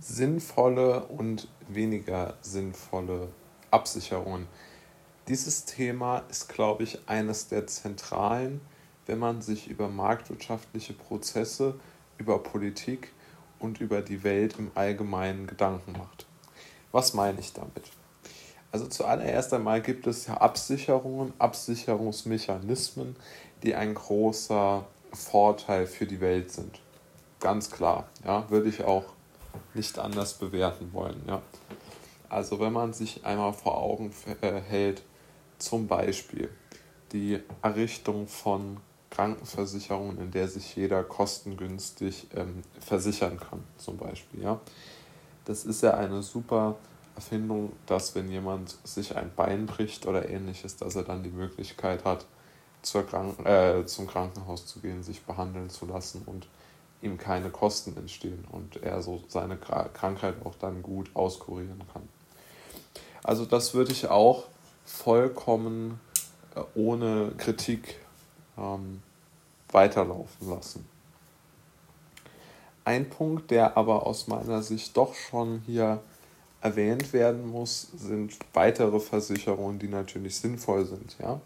sinnvolle und weniger sinnvolle Absicherungen. Dieses Thema ist, glaube ich, eines der zentralen, wenn man sich über marktwirtschaftliche Prozesse, über Politik und über die Welt im Allgemeinen Gedanken macht. Was meine ich damit? Also zuallererst einmal gibt es ja Absicherungen, Absicherungsmechanismen, die ein großer Vorteil für die Welt sind. Ganz klar, ja, würde ich auch nicht anders bewerten wollen, ja. Also wenn man sich einmal vor Augen äh, hält, zum Beispiel die Errichtung von Krankenversicherungen, in der sich jeder kostengünstig ähm, versichern kann, zum Beispiel, ja. Das ist ja eine super Erfindung, dass wenn jemand sich ein Bein bricht oder ähnliches, dass er dann die Möglichkeit hat, zur Kranken äh, zum Krankenhaus zu gehen, sich behandeln zu lassen und ihm keine Kosten entstehen und er so seine Krankheit auch dann gut auskurieren kann. Also das würde ich auch vollkommen äh, ohne Kritik ähm, weiterlaufen lassen. Ein Punkt, der aber aus meiner Sicht doch schon hier erwähnt werden muss, sind weitere Versicherungen, die natürlich sinnvoll sind. Ja?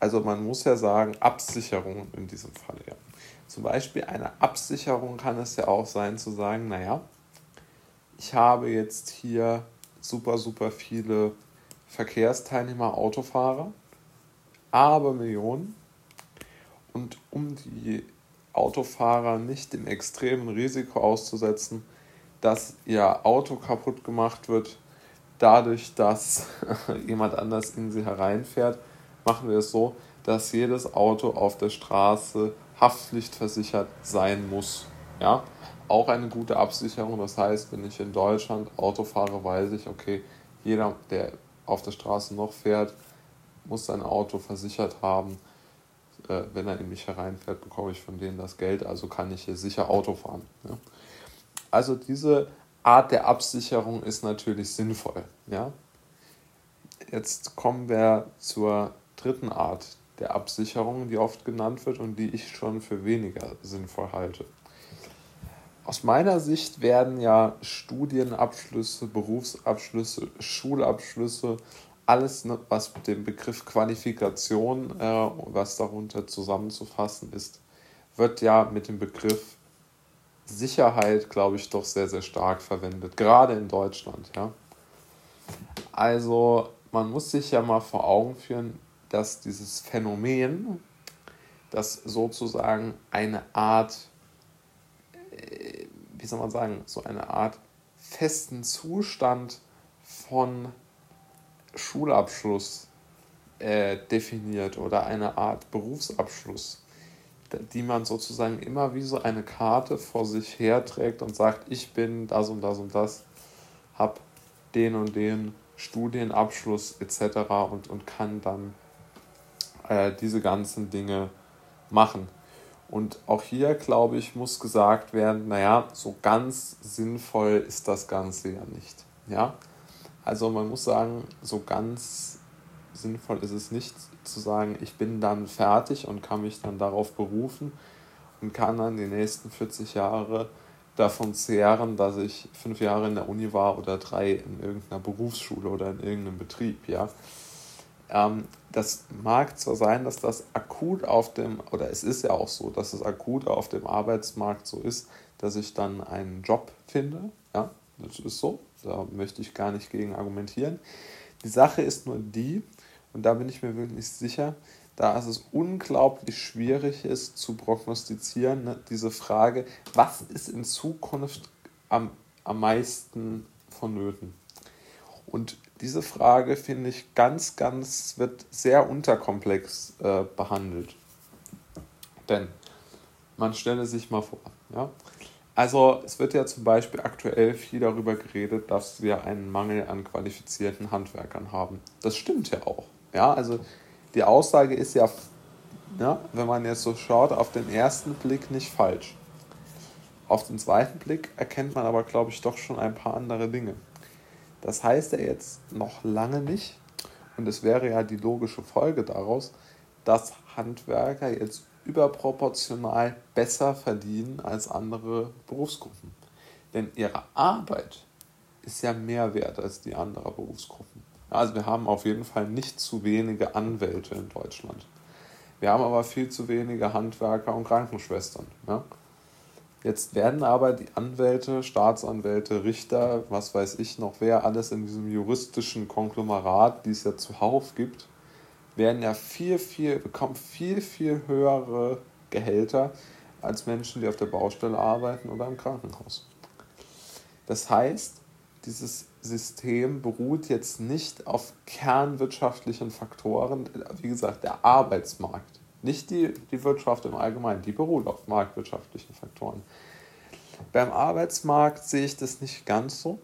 Also man muss ja sagen, Absicherungen in diesem Fall. Ja. Zum Beispiel eine Absicherung kann es ja auch sein zu sagen, naja, ich habe jetzt hier super, super viele Verkehrsteilnehmer, Autofahrer, aber Millionen. Und um die Autofahrer nicht dem extremen Risiko auszusetzen, dass ihr Auto kaputt gemacht wird, dadurch, dass jemand anders in sie hereinfährt, machen wir es so, dass jedes Auto auf der Straße haftpflichtversichert sein muss. Ja? Auch eine gute Absicherung. Das heißt, wenn ich in Deutschland Auto fahre, weiß ich, okay, jeder, der auf der Straße noch fährt, muss sein Auto versichert haben. Äh, wenn er in mich hereinfährt, bekomme ich von denen das Geld, also kann ich hier sicher Auto fahren. Ja? Also diese Art der Absicherung ist natürlich sinnvoll. Ja? Jetzt kommen wir zur dritten Art der Absicherung, die oft genannt wird und die ich schon für weniger sinnvoll halte. Aus meiner Sicht werden ja Studienabschlüsse, Berufsabschlüsse, Schulabschlüsse, alles, ne, was mit dem Begriff Qualifikation, äh, was darunter zusammenzufassen ist, wird ja mit dem Begriff Sicherheit, glaube ich, doch sehr, sehr stark verwendet, gerade in Deutschland. Ja? Also man muss sich ja mal vor Augen führen, dass dieses Phänomen, das sozusagen eine Art, äh, wie soll man sagen, so eine Art festen Zustand von Schulabschluss äh, definiert oder eine Art Berufsabschluss die man sozusagen immer wie so eine Karte vor sich herträgt und sagt, ich bin das und das und das, habe den und den Studienabschluss etc. und, und kann dann äh, diese ganzen Dinge machen. Und auch hier, glaube ich, muss gesagt werden, naja, so ganz sinnvoll ist das Ganze ja nicht. Ja? Also man muss sagen, so ganz sinnvoll ist es nicht zu sagen, ich bin dann fertig und kann mich dann darauf berufen und kann dann die nächsten 40 Jahre davon zehren, dass ich fünf Jahre in der Uni war oder drei in irgendeiner Berufsschule oder in irgendeinem Betrieb, ja. Ähm, das mag zwar sein, dass das akut auf dem, oder es ist ja auch so, dass es akut auf dem Arbeitsmarkt so ist, dass ich dann einen Job finde, ja, das ist so, da möchte ich gar nicht gegen argumentieren. Die Sache ist nur die, und da bin ich mir wirklich sicher, da es unglaublich schwierig ist zu prognostizieren, ne, diese Frage, was ist in Zukunft am, am meisten vonnöten? Und diese Frage finde ich ganz, ganz, wird sehr unterkomplex äh, behandelt. Denn man stelle sich mal vor, ja, also es wird ja zum Beispiel aktuell viel darüber geredet, dass wir einen Mangel an qualifizierten Handwerkern haben. Das stimmt ja auch. Ja, also die Aussage ist ja, ja, wenn man jetzt so schaut, auf den ersten Blick nicht falsch. Auf den zweiten Blick erkennt man aber, glaube ich, doch schon ein paar andere Dinge. Das heißt ja jetzt noch lange nicht, und es wäre ja die logische Folge daraus, dass Handwerker jetzt überproportional besser verdienen als andere Berufsgruppen. Denn ihre Arbeit ist ja mehr wert als die anderer Berufsgruppen. Also wir haben auf jeden Fall nicht zu wenige Anwälte in Deutschland. Wir haben aber viel zu wenige Handwerker und Krankenschwestern. Ja? Jetzt werden aber die Anwälte, Staatsanwälte, Richter, was weiß ich noch, wer alles in diesem juristischen Konglomerat, die es ja zuhauf gibt, werden ja viel, viel, bekommen viel, viel höhere Gehälter als Menschen, die auf der Baustelle arbeiten oder im Krankenhaus. Das heißt, dieses System beruht jetzt nicht auf kernwirtschaftlichen Faktoren, wie gesagt, der Arbeitsmarkt, nicht die, die Wirtschaft im Allgemeinen, die beruht auf marktwirtschaftlichen Faktoren. Beim Arbeitsmarkt sehe ich das nicht ganz so.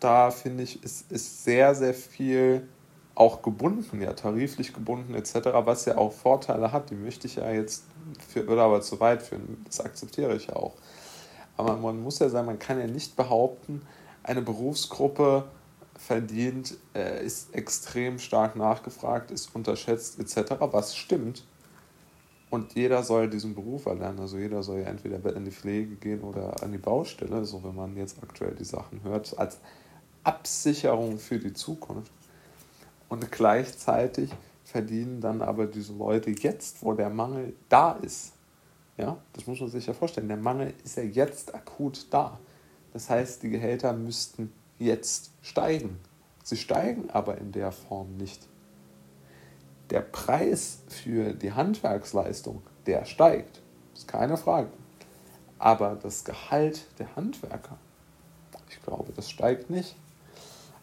Da finde ich, ist, ist sehr, sehr viel auch gebunden, ja, tariflich gebunden etc., was ja auch Vorteile hat, die möchte ich ja jetzt, für, würde aber zu weit führen, das akzeptiere ich ja auch. Aber man muss ja sagen, man kann ja nicht behaupten, eine Berufsgruppe verdient, äh, ist extrem stark nachgefragt, ist unterschätzt etc., was stimmt. Und jeder soll diesen Beruf erlernen. Also jeder soll ja entweder in die Pflege gehen oder an die Baustelle, so wenn man jetzt aktuell die Sachen hört, als Absicherung für die Zukunft. Und gleichzeitig verdienen dann aber diese Leute jetzt, wo der Mangel da ist. Ja, das muss man sich ja vorstellen. Der Mangel ist ja jetzt akut da. Das heißt, die Gehälter müssten jetzt steigen. Sie steigen aber in der Form nicht. Der Preis für die Handwerksleistung, der steigt. Ist keine Frage. Aber das Gehalt der Handwerker, ich glaube, das steigt nicht.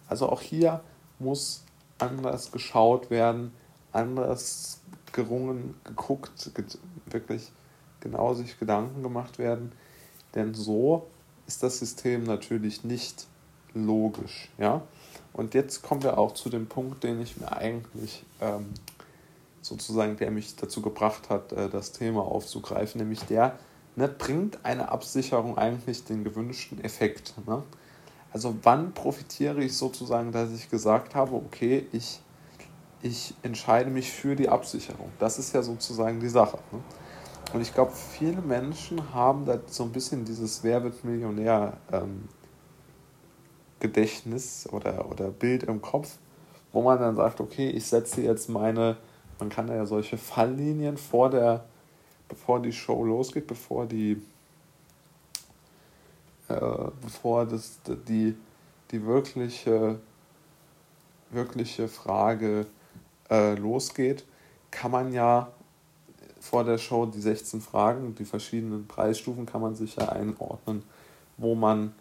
Also auch hier muss anders geschaut werden, anders gerungen, geguckt, wirklich genau sich Gedanken gemacht werden. Denn so ist das System natürlich nicht logisch. Ja? Und jetzt kommen wir auch zu dem Punkt, den ich mir eigentlich ähm, sozusagen, der mich dazu gebracht hat, äh, das Thema aufzugreifen, nämlich der, ne, bringt eine Absicherung eigentlich den gewünschten Effekt. Ne? Also wann profitiere ich sozusagen, dass ich gesagt habe, okay, ich, ich entscheide mich für die Absicherung. Das ist ja sozusagen die Sache. Ne? Und ich glaube, viele Menschen haben da so ein bisschen dieses Wer wird Millionär ähm, Gedächtnis oder, oder Bild im Kopf, wo man dann sagt, okay, ich setze jetzt meine, man kann ja solche Falllinien vor der, bevor die Show losgeht, bevor die äh, bevor das, die, die wirkliche, wirkliche Frage äh, losgeht, kann man ja vor der Show die 16 Fragen, die verschiedenen Preisstufen kann man sich ja einordnen, wo man,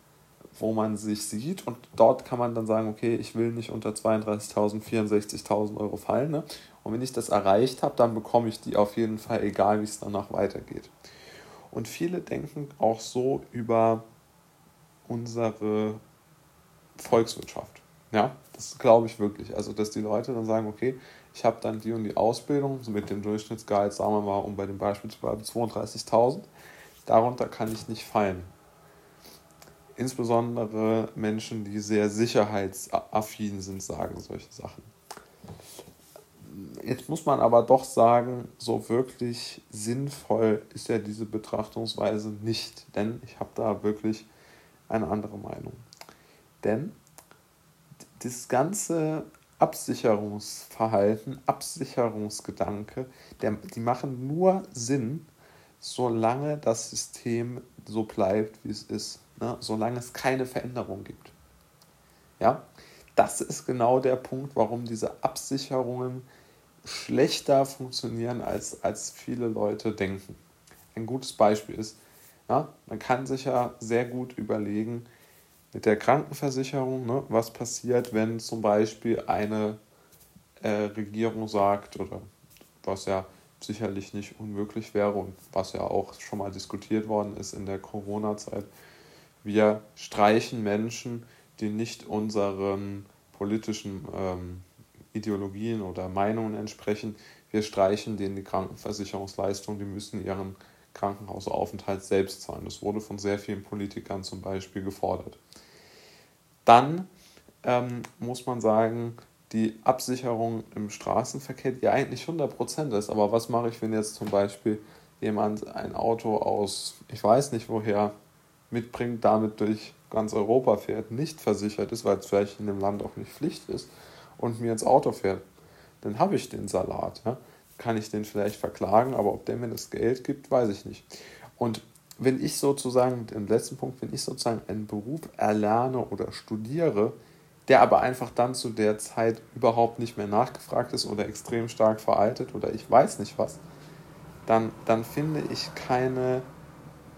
wo man sich sieht und dort kann man dann sagen, okay, ich will nicht unter 32.000, 64.000 Euro fallen. Ne? Und wenn ich das erreicht habe, dann bekomme ich die auf jeden Fall, egal wie es danach weitergeht. Und viele denken auch so über unsere Volkswirtschaft. Ja, das glaube ich wirklich. Also, dass die Leute dann sagen, okay, ich habe dann die und die Ausbildung mit dem Durchschnittsgehalt, sagen wir mal, um bei dem Beispiel zu bleiben, 32.000. Darunter kann ich nicht fallen. Insbesondere Menschen, die sehr sicherheitsaffin sind, sagen solche Sachen. Jetzt muss man aber doch sagen, so wirklich sinnvoll ist ja diese Betrachtungsweise nicht, denn ich habe da wirklich eine andere Meinung. Denn das ganze Absicherungsverhalten, Absicherungsgedanke, der, die machen nur Sinn, solange das System so bleibt, wie es ist. Ne? Solange es keine Veränderung gibt. Ja, das ist genau der Punkt, warum diese Absicherungen schlechter funktionieren, als, als viele Leute denken. Ein gutes Beispiel ist, ja, man kann sich ja sehr gut überlegen mit der Krankenversicherung, ne, was passiert, wenn zum Beispiel eine äh, Regierung sagt, oder was ja sicherlich nicht unmöglich wäre und was ja auch schon mal diskutiert worden ist in der Corona-Zeit, wir streichen Menschen, die nicht unseren politischen ähm, Ideologien oder Meinungen entsprechen, wir streichen denen die Krankenversicherungsleistung, die müssen ihren Krankenhausaufenthalt selbst zahlen. Das wurde von sehr vielen Politikern zum Beispiel gefordert. Dann ähm, muss man sagen, die Absicherung im Straßenverkehr, die eigentlich 100% ist. Aber was mache ich, wenn jetzt zum Beispiel jemand ein Auto aus, ich weiß nicht woher, mitbringt, damit durch ganz Europa fährt, nicht versichert ist, weil es vielleicht in dem Land auch nicht Pflicht ist und mir ins Auto fährt, dann habe ich den Salat. Ja? Kann ich den vielleicht verklagen, aber ob der mir das Geld gibt, weiß ich nicht. Und wenn ich sozusagen, den letzten Punkt, wenn ich sozusagen einen Beruf erlerne oder studiere, der aber einfach dann zu der Zeit überhaupt nicht mehr nachgefragt ist oder extrem stark veraltet oder ich weiß nicht was, dann, dann finde ich keine,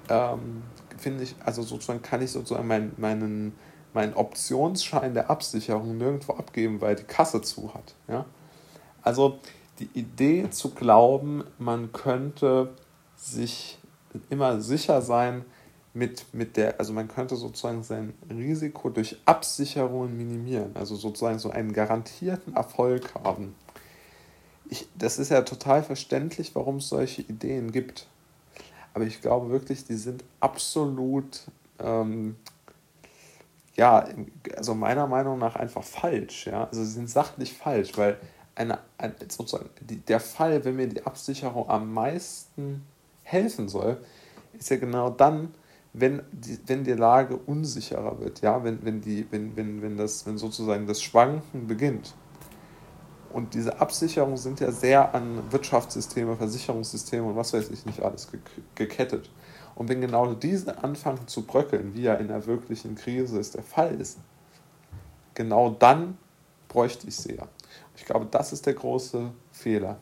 ähm, finde ich, also sozusagen kann ich sozusagen meinen, meinen, meinen Optionsschein der Absicherung nirgendwo abgeben, weil die Kasse zu hat. Ja? Also die Idee zu glauben, man könnte sich immer sicher sein mit, mit der, also man könnte sozusagen sein Risiko durch Absicherungen minimieren, also sozusagen so einen garantierten Erfolg haben. Ich, das ist ja total verständlich, warum es solche Ideen gibt. Aber ich glaube wirklich, die sind absolut, ähm, ja, also meiner Meinung nach einfach falsch. Ja? Also sie sind sachlich falsch, weil eine, ein, sozusagen die, der Fall, wenn mir die Absicherung am meisten helfen soll, ist ja genau dann, wenn die, wenn die Lage unsicherer wird, ja, wenn, wenn, die, wenn, wenn, wenn, das, wenn sozusagen das Schwanken beginnt. Und diese Absicherungen sind ja sehr an Wirtschaftssysteme, Versicherungssysteme und was weiß ich nicht alles gekettet. Und wenn genau diese anfangen zu bröckeln, wie ja in der wirklichen Krise es der Fall ist, genau dann bräuchte ich sie ja. Ich glaube, das ist der große Fehler.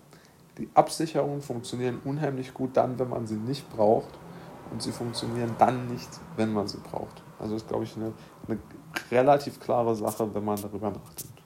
Die Absicherungen funktionieren unheimlich gut dann, wenn man sie nicht braucht und sie funktionieren dann nicht, wenn man sie braucht. Also das ist, glaube ich, eine, eine relativ klare Sache, wenn man darüber nachdenkt.